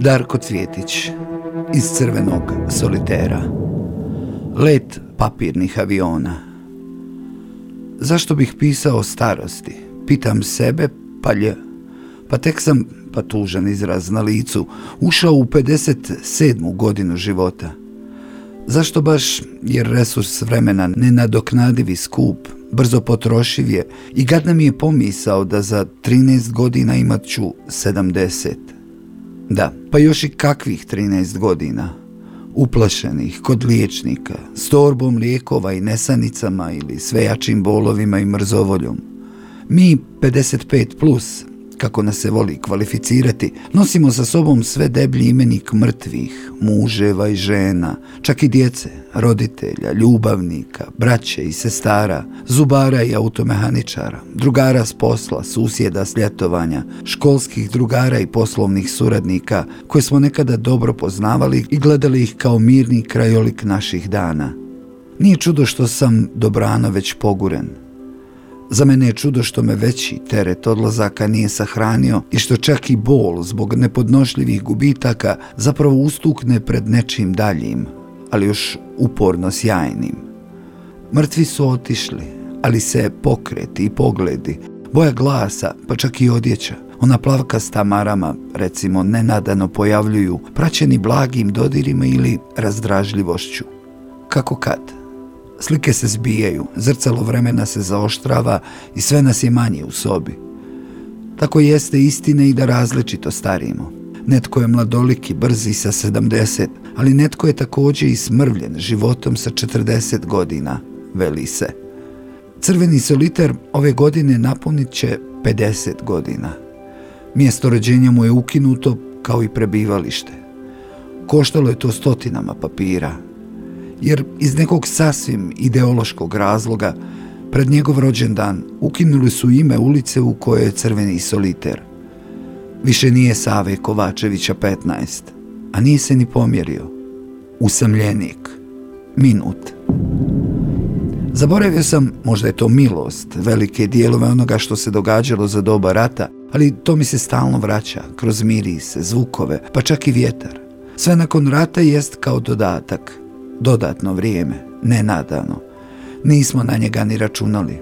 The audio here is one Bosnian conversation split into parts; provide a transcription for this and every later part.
Darko Cvjetić iz crvenog solitera. Let papirnih aviona. Zašto bih pisao o starosti? Pitam sebe, pa lj. Pa tek sam, pa tužan izraz na licu, ušao u 57. godinu života. Zašto baš, jer resurs vremena nenadoknadivi skup, brzo potrošiv je i gadna mi je pomisao da za 13 godina imat ću 70. Da, pa još i kakvih 13 godina. Uplašenih kod liječnika, s torbom lijekova i nesanicama ili svejačim bolovima i mrzovoljom. Mi 55 plus kako nas se voli kvalificirati, nosimo sa sobom sve deblji imenik mrtvih, muževa i žena, čak i djece, roditelja, ljubavnika, braće i sestara, zubara i automehaničara, drugara s posla, susjeda s ljetovanja, školskih drugara i poslovnih suradnika koje smo nekada dobro poznavali i gledali ih kao mirni krajolik naših dana. Nije čudo što sam dobrano već poguren, Za mene je čudo što me veći teret odlazaka nije sahranio i što čak i bol zbog nepodnošljivih gubitaka zapravo ustukne pred nečim daljim, ali još uporno sjajnim. Mrtvi su otišli, ali se pokreti i pogledi, boja glasa, pa čak i odjeća, ona plavka s tamarama, recimo, nenadano pojavljuju, praćeni blagim dodirima ili razdražljivošću. Kako kad? Slike se zbijaju, zrcalo vremena se zaoštrava i sve nas je manje u sobi. Tako jeste istine i da različito starimo. Netko je mladoliki, brzi sa 70, ali netko je također i smrvljen životom sa 40 godina, veli se. Crveni soliter ove godine napunit će 50 godina. Mjesto rođenja mu je ukinuto kao i prebivalište. Koštalo je to stotinama papira, jer iz nekog sasvim ideološkog razloga pred njegov rođendan ukinuli su ime ulice u kojoj je crveni soliter. Više nije Save Kovačevića 15, a nije se ni pomjerio. Usamljenik. Minut. Zaboravio sam, možda je to milost, velike dijelove onoga što se događalo za doba rata, ali to mi se stalno vraća, kroz mirise, zvukove, pa čak i vjetar. Sve nakon rata jest kao dodatak, dodatno vrijeme, nenadano. Nismo na njega ni računali.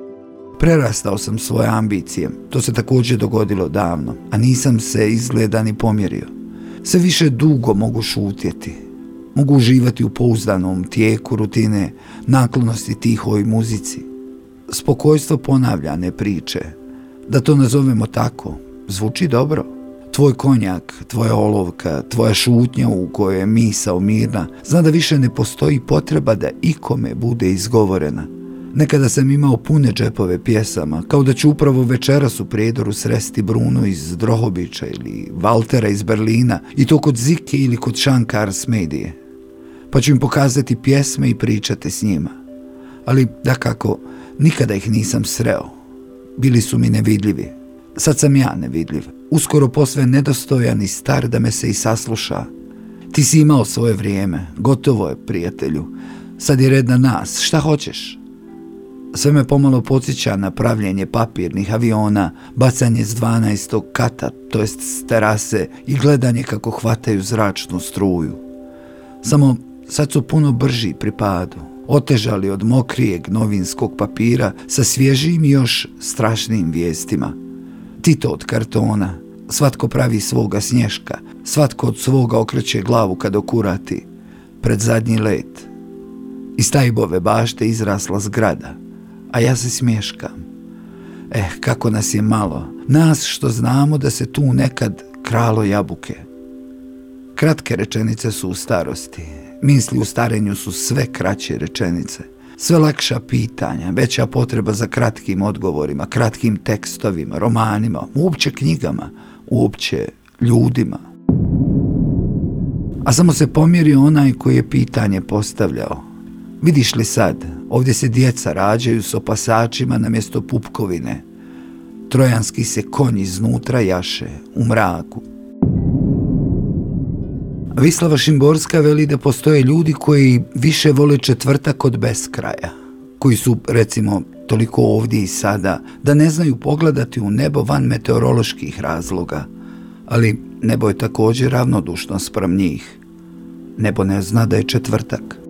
Prerastao sam svoje ambicije, to se također dogodilo davno, a nisam se izgleda ni pomjerio. Sve više dugo mogu šutjeti, mogu uživati u pouzdanom tijeku rutine, naklonosti tihoj muzici. Spokojstvo ponavljane priče, da to nazovemo tako, zvuči dobro tvoj konjak, tvoja olovka, tvoja šutnja u kojoj je misao mirna, zna da više ne postoji potreba da ikome bude izgovorena. Nekada sam imao pune džepove pjesama, kao da ću upravo večeras u predoru sresti Bruno iz Drohobića ili Valtera iz Berlina i to kod Zike ili kod Shankar Smedije. Pa ću im pokazati pjesme i pričati s njima. Ali, da kako, nikada ih nisam sreo. Bili su mi nevidljivi. Sad sam ja nevidljiv uskoro posve nedostojan i star da me se i sasluša. Ti si imao svoje vrijeme, gotovo je, prijatelju. Sad je red na nas, šta hoćeš? Sve me pomalo podsjeća na pravljenje papirnih aviona, bacanje s 12. kata, to jest s terase i gledanje kako hvataju zračnu struju. Samo sad su puno brži pri padu, otežali od mokrijeg novinskog papira sa svježim i još strašnim vijestima. Tito od kartona, Svatko pravi svoga snješka, svatko od svoga okreće glavu kad okurati. Pred zadnji let. Iz tajbove bašte izrasla zgrada, a ja se smješkam. Eh, kako nas je malo. Nas što znamo da se tu nekad kralo jabuke. Kratke rečenice su u starosti. Misli u starenju su sve kraće rečenice. Sve lakša pitanja, veća potreba za kratkim odgovorima, kratkim tekstovima, romanima, uopće knjigama – uopće ljudima. A samo se pomjeri onaj koji je pitanje postavljao. Vidiš li sad, ovdje se djeca rađaju s opasačima na mjesto pupkovine. Trojanski se konj iznutra jaše, u mraku. Vislava Šimborska veli da postoje ljudi koji više vole četvrtak od beskraja, koji su, recimo, toliko ovdje i sada, da ne znaju pogledati u nebo van meteoroloških razloga. Ali Nebo je također ravnodušno sprem njih. Nebo ne zna da je četvrtak.